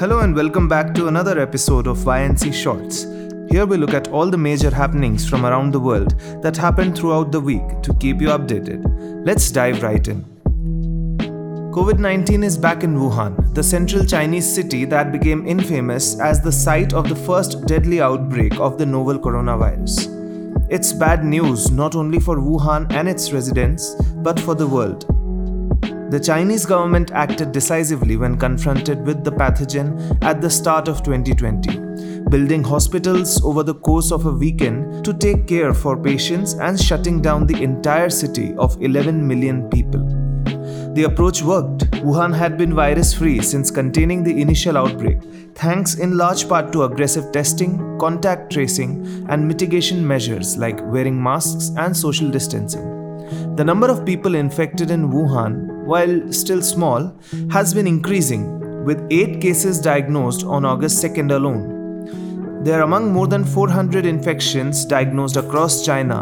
Hello and welcome back to another episode of YNC Shorts. Here we look at all the major happenings from around the world that happened throughout the week to keep you updated. Let's dive right in. COVID 19 is back in Wuhan, the central Chinese city that became infamous as the site of the first deadly outbreak of the novel coronavirus. It's bad news not only for Wuhan and its residents, but for the world. The Chinese government acted decisively when confronted with the pathogen at the start of 2020, building hospitals over the course of a weekend to take care for patients and shutting down the entire city of 11 million people. The approach worked. Wuhan had been virus free since containing the initial outbreak, thanks in large part to aggressive testing, contact tracing, and mitigation measures like wearing masks and social distancing. The number of people infected in Wuhan, while still small, has been increasing, with 8 cases diagnosed on August 2nd alone. They are among more than 400 infections diagnosed across China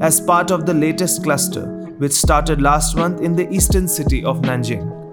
as part of the latest cluster, which started last month in the eastern city of Nanjing.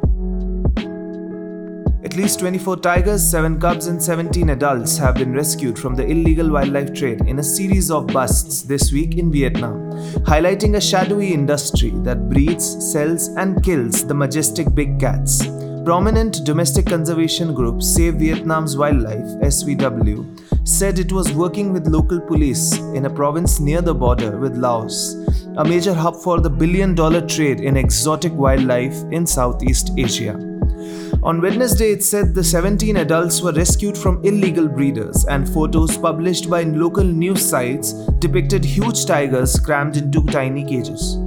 At least 24 tigers, 7 cubs, and 17 adults have been rescued from the illegal wildlife trade in a series of busts this week in Vietnam, highlighting a shadowy industry that breeds, sells, and kills the majestic big cats. Prominent domestic conservation group Save Vietnam's Wildlife, SVW, said it was working with local police in a province near the border with Laos, a major hub for the billion dollar trade in exotic wildlife in Southeast Asia. On Wednesday, it said the 17 adults were rescued from illegal breeders, and photos published by local news sites depicted huge tigers crammed into tiny cages.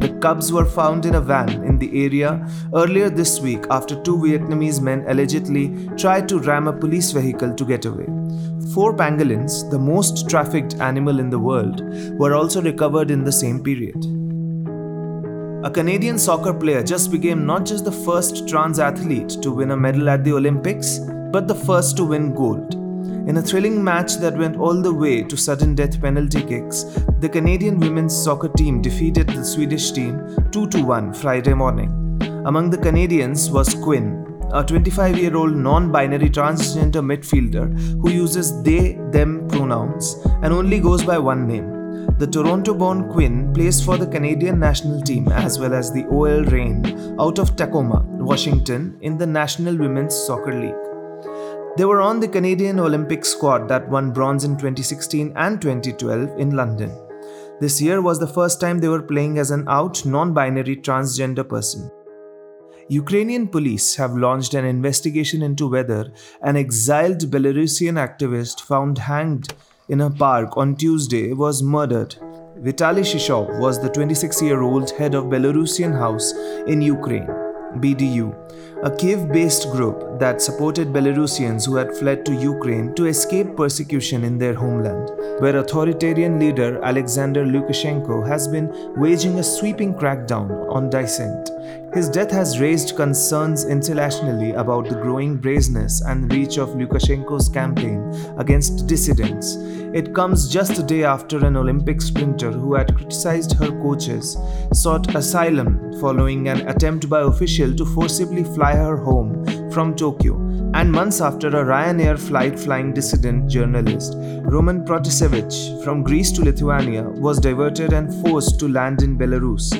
The cubs were found in a van in the area earlier this week after two Vietnamese men allegedly tried to ram a police vehicle to get away. Four pangolins, the most trafficked animal in the world, were also recovered in the same period. A Canadian soccer player just became not just the first trans athlete to win a medal at the Olympics, but the first to win gold. In a thrilling match that went all the way to sudden death penalty kicks, the Canadian women's soccer team defeated the Swedish team 2 1 Friday morning. Among the Canadians was Quinn, a 25 year old non binary transgender midfielder who uses they them pronouns and only goes by one name. The Toronto born Quinn plays for the Canadian national team as well as the OL Reign out of Tacoma, Washington, in the National Women's Soccer League. They were on the Canadian Olympic squad that won bronze in 2016 and 2012 in London. This year was the first time they were playing as an out non binary transgender person. Ukrainian police have launched an investigation into whether an exiled Belarusian activist found hanged in a park on Tuesday was murdered. Vitaly Shishov was the 26 year old head of Belarusian House in Ukraine, BDU, a Kiev based group that supported Belarusians who had fled to Ukraine to escape persecution in their homeland, where authoritarian leader Alexander Lukashenko has been waging a sweeping crackdown on dissent. His death has raised concerns internationally about the growing brazenness and reach of Lukashenko's campaign against dissidents. It comes just a day after an Olympic sprinter who had criticized her coaches sought asylum following an attempt by officials to forcibly fly her home from Tokyo, and months after a Ryanair flight flying dissident journalist, Roman Protasevich, from Greece to Lithuania, was diverted and forced to land in Belarus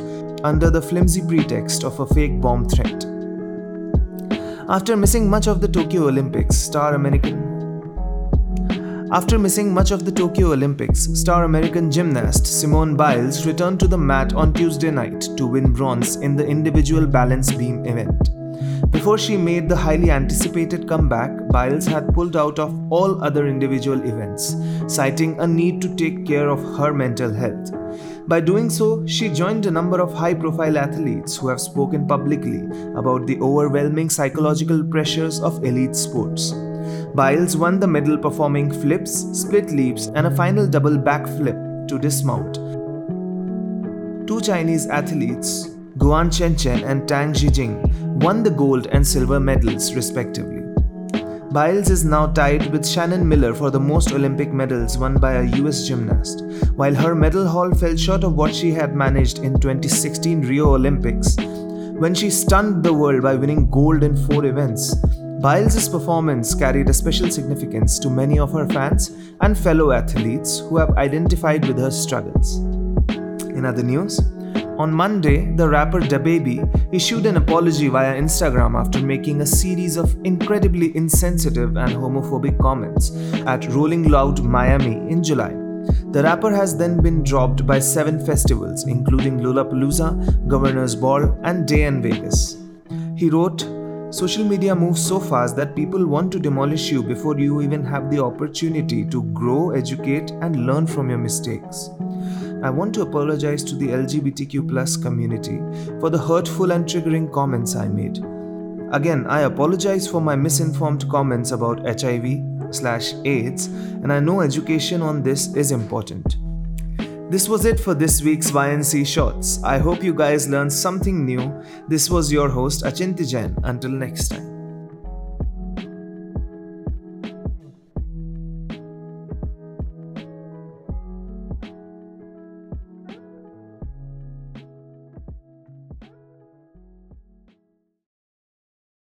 under the flimsy pretext of a fake bomb threat. After missing much of the Tokyo Olympics, star American after missing much of the Tokyo Olympics, star American gymnast Simone Biles returned to the mat on Tuesday night to win bronze in the individual balance beam event. Before she made the highly anticipated comeback, Biles had pulled out of all other individual events, citing a need to take care of her mental health. By doing so, she joined a number of high profile athletes who have spoken publicly about the overwhelming psychological pressures of elite sports. Biles won the medal performing flips, split leaps, and a final double backflip to dismount. Two Chinese athletes, Guan Chenchen and Tang Xijing, won the gold and silver medals respectively. Biles is now tied with Shannon Miller for the most Olympic medals won by a US gymnast. While her medal haul fell short of what she had managed in 2016 Rio Olympics, when she stunned the world by winning gold in four events, Biles' performance carried a special significance to many of her fans and fellow athletes who have identified with her struggles. In other news, on Monday, the rapper DaBaby issued an apology via Instagram after making a series of incredibly insensitive and homophobic comments at Rolling Loud Miami in July. The rapper has then been dropped by seven festivals, including Lollapalooza, Governor's Ball, and Day N Vegas. He wrote, Social media moves so fast that people want to demolish you before you even have the opportunity to grow, educate, and learn from your mistakes. I want to apologize to the LGBTQ community for the hurtful and triggering comments I made. Again, I apologize for my misinformed comments about HIV slash AIDS, and I know education on this is important. This was it for this week's YNC Shorts. I hope you guys learned something new. This was your host Achinti Jain. Until next time.